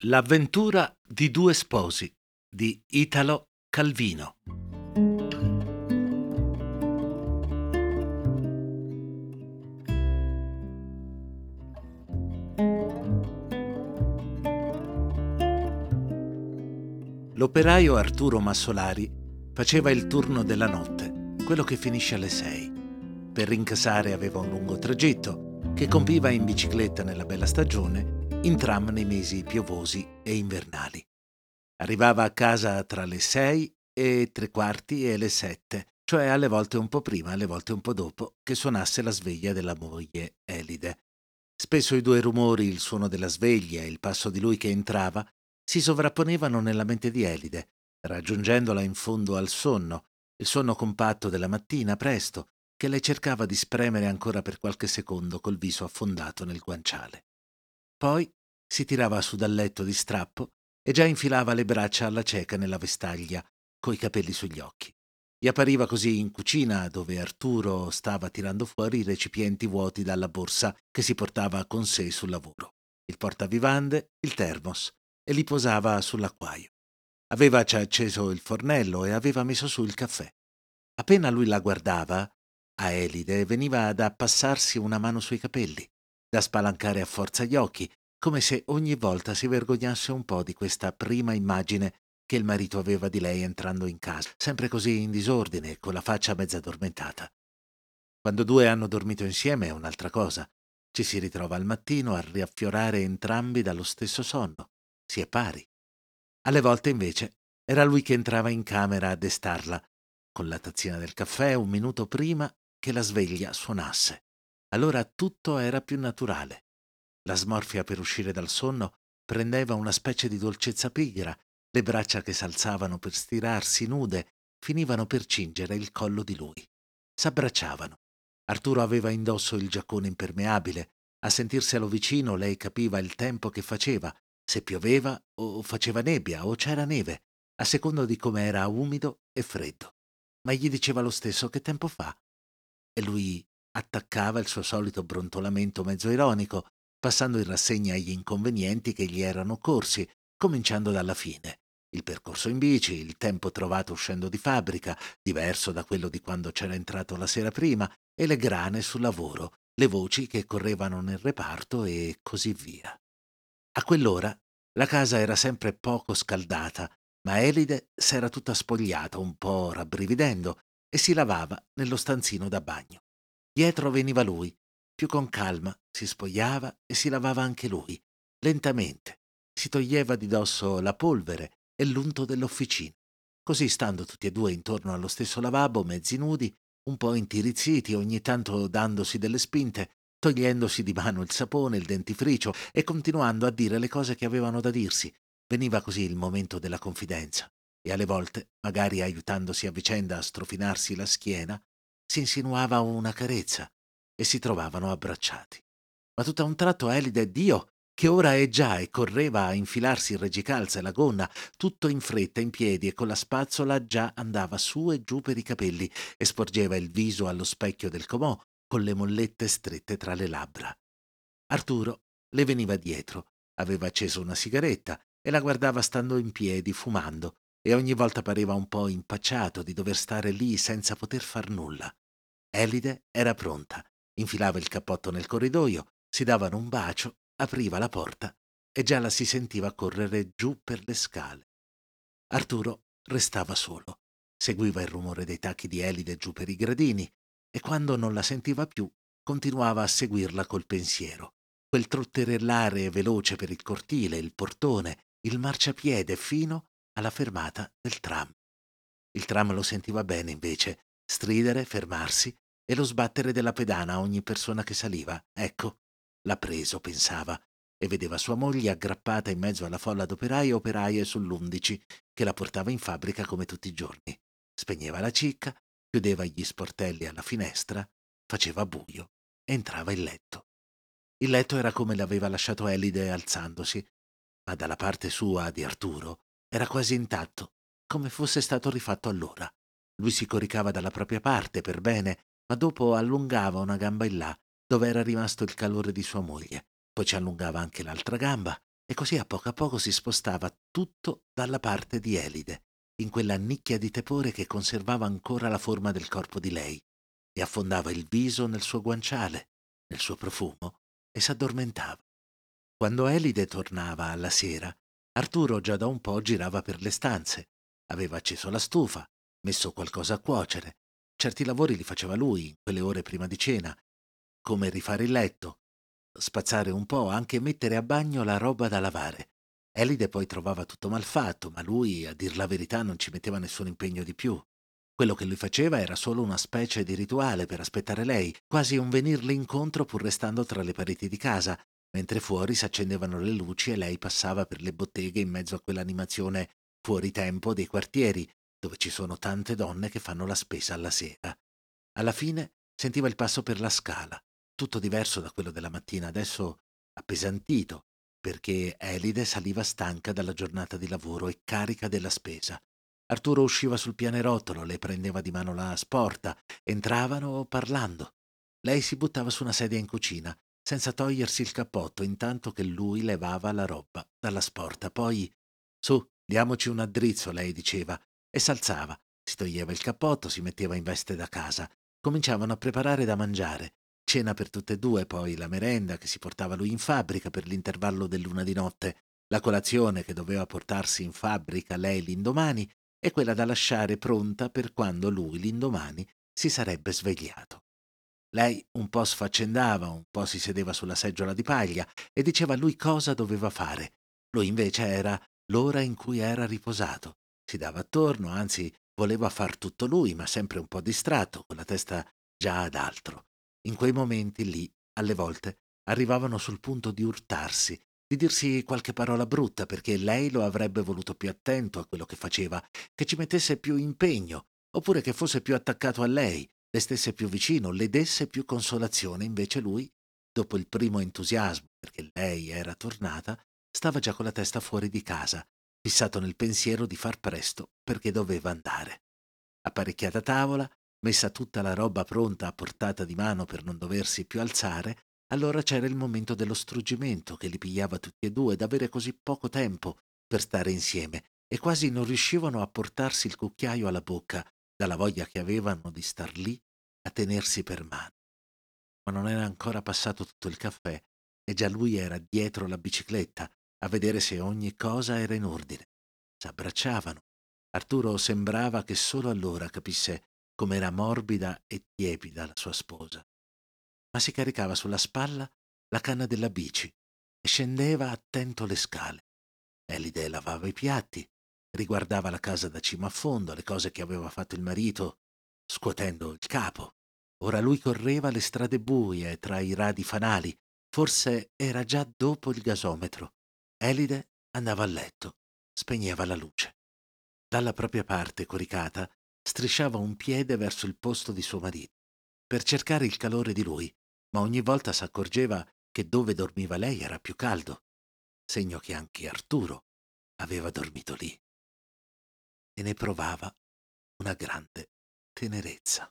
L'avventura di due sposi di Italo Calvino. L'operaio Arturo Massolari faceva il turno della notte, quello che finisce alle sei. Per rincasare aveva un lungo tragitto che compiva in bicicletta nella bella stagione, in tram nei mesi piovosi e invernali. Arrivava a casa tra le sei e tre quarti e le sette, cioè alle volte un po' prima, alle volte un po' dopo, che suonasse la sveglia della moglie Elide. Spesso i due rumori, il suono della sveglia e il passo di lui che entrava, si sovrapponevano nella mente di Elide, raggiungendola in fondo al sonno, il sonno compatto della mattina presto, che lei cercava di spremere ancora per qualche secondo col viso affondato nel guanciale. Poi si tirava su dal letto di strappo e già infilava le braccia alla cieca nella vestaglia, coi capelli sugli occhi. Gli appariva così in cucina, dove Arturo stava tirando fuori i recipienti vuoti dalla borsa che si portava con sé sul lavoro, il portavivande, il termos, e li posava sull'acquaio. Aveva già acceso il fornello e aveva messo su il caffè. Appena lui la guardava, a Elide veniva da passarsi una mano sui capelli, da spalancare a forza gli occhi, come se ogni volta si vergognasse un po' di questa prima immagine che il marito aveva di lei entrando in casa, sempre così in disordine, con la faccia mezza addormentata. Quando due hanno dormito insieme è un'altra cosa. Ci si ritrova al mattino a riaffiorare entrambi dallo stesso sonno si è pari. Alle volte invece era lui che entrava in camera a destarla, con la tazzina del caffè un minuto prima che la sveglia suonasse. Allora tutto era più naturale. La smorfia per uscire dal sonno prendeva una specie di dolcezza pigra, le braccia che s'alzavano per stirarsi nude finivano per cingere il collo di lui. S'abbracciavano. Arturo aveva indosso il giaccone impermeabile. A sentirselo vicino lei capiva il tempo che faceva se pioveva o faceva nebbia o c'era neve, a secondo di come era umido e freddo. Ma gli diceva lo stesso che tempo fa. E lui attaccava il suo solito brontolamento mezzo ironico, passando in rassegna gli inconvenienti che gli erano corsi, cominciando dalla fine. Il percorso in bici, il tempo trovato uscendo di fabbrica, diverso da quello di quando c'era entrato la sera prima, e le grane sul lavoro, le voci che correvano nel reparto e così via. A quell'ora la casa era sempre poco scaldata, ma Elide s'era tutta spogliata, un po' rabbrividendo, e si lavava nello stanzino da bagno. Dietro veniva lui, più con calma, si spogliava e si lavava anche lui, lentamente. Si toglieva di dosso la polvere e l'unto dell'officina. Così, stando tutti e due intorno allo stesso lavabo, mezzi nudi, un po' intirizziti, ogni tanto dandosi delle spinte, togliendosi di mano il sapone, il dentifricio e continuando a dire le cose che avevano da dirsi. Veniva così il momento della confidenza e alle volte, magari aiutandosi a vicenda a strofinarsi la schiena, si insinuava una carezza e si trovavano abbracciati. Ma tutto a un tratto Elide, Dio, che ora è già e correva a infilarsi il reggicalza e la gonna, tutto in fretta, in piedi e con la spazzola già andava su e giù per i capelli e sporgeva il viso allo specchio del comò, con le mollette strette tra le labbra. Arturo le veniva dietro, aveva acceso una sigaretta e la guardava stando in piedi, fumando, e ogni volta pareva un po' impacciato di dover stare lì senza poter far nulla. Elide era pronta, infilava il cappotto nel corridoio, si davano un bacio, apriva la porta e già la si sentiva correre giù per le scale. Arturo restava solo, seguiva il rumore dei tacchi di Elide giù per i gradini e quando non la sentiva più continuava a seguirla col pensiero. Quel trotterellare veloce per il cortile, il portone, il marciapiede fino alla fermata del tram. Il tram lo sentiva bene invece, stridere, fermarsi e lo sbattere della pedana a ogni persona che saliva. Ecco, l'ha preso, pensava, e vedeva sua moglie aggrappata in mezzo alla folla d'operai e operaie sull'undici che la portava in fabbrica come tutti i giorni. Spegneva la cicca, chiudeva gli sportelli alla finestra, faceva buio entrava in letto. Il letto era come l'aveva lasciato Elide alzandosi, ma dalla parte sua di Arturo era quasi intatto, come fosse stato rifatto allora. Lui si coricava dalla propria parte per bene, ma dopo allungava una gamba in là, dove era rimasto il calore di sua moglie. Poi ci allungava anche l'altra gamba, e così a poco a poco si spostava tutto dalla parte di Elide, in quella nicchia di tepore che conservava ancora la forma del corpo di lei, e affondava il viso nel suo guanciale, nel suo profumo, e s'addormentava. Quando Elide tornava alla sera, Arturo già da un po' girava per le stanze. Aveva acceso la stufa, messo qualcosa a cuocere. Certi lavori li faceva lui, quelle ore prima di cena, come rifare il letto, spazzare un po', anche mettere a bagno la roba da lavare. Elide poi trovava tutto malfatto, ma lui, a dir la verità, non ci metteva nessun impegno di più. Quello che lui faceva era solo una specie di rituale per aspettare lei, quasi un venirle incontro pur restando tra le pareti di casa, mentre fuori s'accendevano le luci e lei passava per le botteghe in mezzo a quell'animazione fuori tempo dei quartieri, dove ci sono tante donne che fanno la spesa alla sera. Alla fine sentiva il passo per la scala, tutto diverso da quello della mattina, adesso appesantito, perché Elide saliva stanca dalla giornata di lavoro e carica della spesa. Arturo usciva sul pianerottolo, le prendeva di mano la sporta, entravano parlando. Lei si buttava su una sedia in cucina, senza togliersi il cappotto, intanto che lui levava la roba dalla sporta. Poi, su, diamoci un addrizzo, lei diceva, e s'alzava, si toglieva il cappotto, si metteva in veste da casa. Cominciavano a preparare da mangiare. Cena per tutte e due, poi la merenda che si portava lui in fabbrica per l'intervallo del luna di notte, la colazione che doveva portarsi in fabbrica lei l'indomani e quella da lasciare pronta per quando lui l'indomani si sarebbe svegliato. Lei un po' sfaccendava, un po' si sedeva sulla seggiola di paglia e diceva a lui cosa doveva fare. Lui invece era l'ora in cui era riposato. Si dava attorno, anzi voleva far tutto lui, ma sempre un po' distratto, con la testa già ad altro. In quei momenti lì, alle volte, arrivavano sul punto di urtarsi, di dirsi qualche parola brutta perché lei lo avrebbe voluto più attento a quello che faceva, che ci mettesse più impegno, oppure che fosse più attaccato a lei, le stesse più vicino, le desse più consolazione. Invece lui, dopo il primo entusiasmo, perché lei era tornata, stava già con la testa fuori di casa, fissato nel pensiero di far presto perché doveva andare. Apparecchiata tavola, messa tutta la roba pronta a portata di mano per non doversi più alzare, allora c'era il momento dello struggimento che li pigliava tutti e due d'avere così poco tempo per stare insieme e quasi non riuscivano a portarsi il cucchiaio alla bocca dalla voglia che avevano di star lì a tenersi per mano. Ma non era ancora passato tutto il caffè e già lui era dietro la bicicletta a vedere se ogni cosa era in ordine. S'abbracciavano. Arturo sembrava che solo allora capisse com'era morbida e tiepida la sua sposa. Ma si caricava sulla spalla la canna della bici e scendeva attento le scale. Elide lavava i piatti, riguardava la casa da cima a fondo, le cose che aveva fatto il marito, scuotendo il capo. Ora lui correva le strade buie tra i radi fanali, forse era già dopo il gasometro. Elide andava a letto, spegneva la luce. Dalla propria parte coricata strisciava un piede verso il posto di suo marito, per cercare il calore di lui, ma ogni volta s'accorgeva che dove dormiva lei era più caldo, segno che anche Arturo aveva dormito lì. E ne provava una grande tenerezza.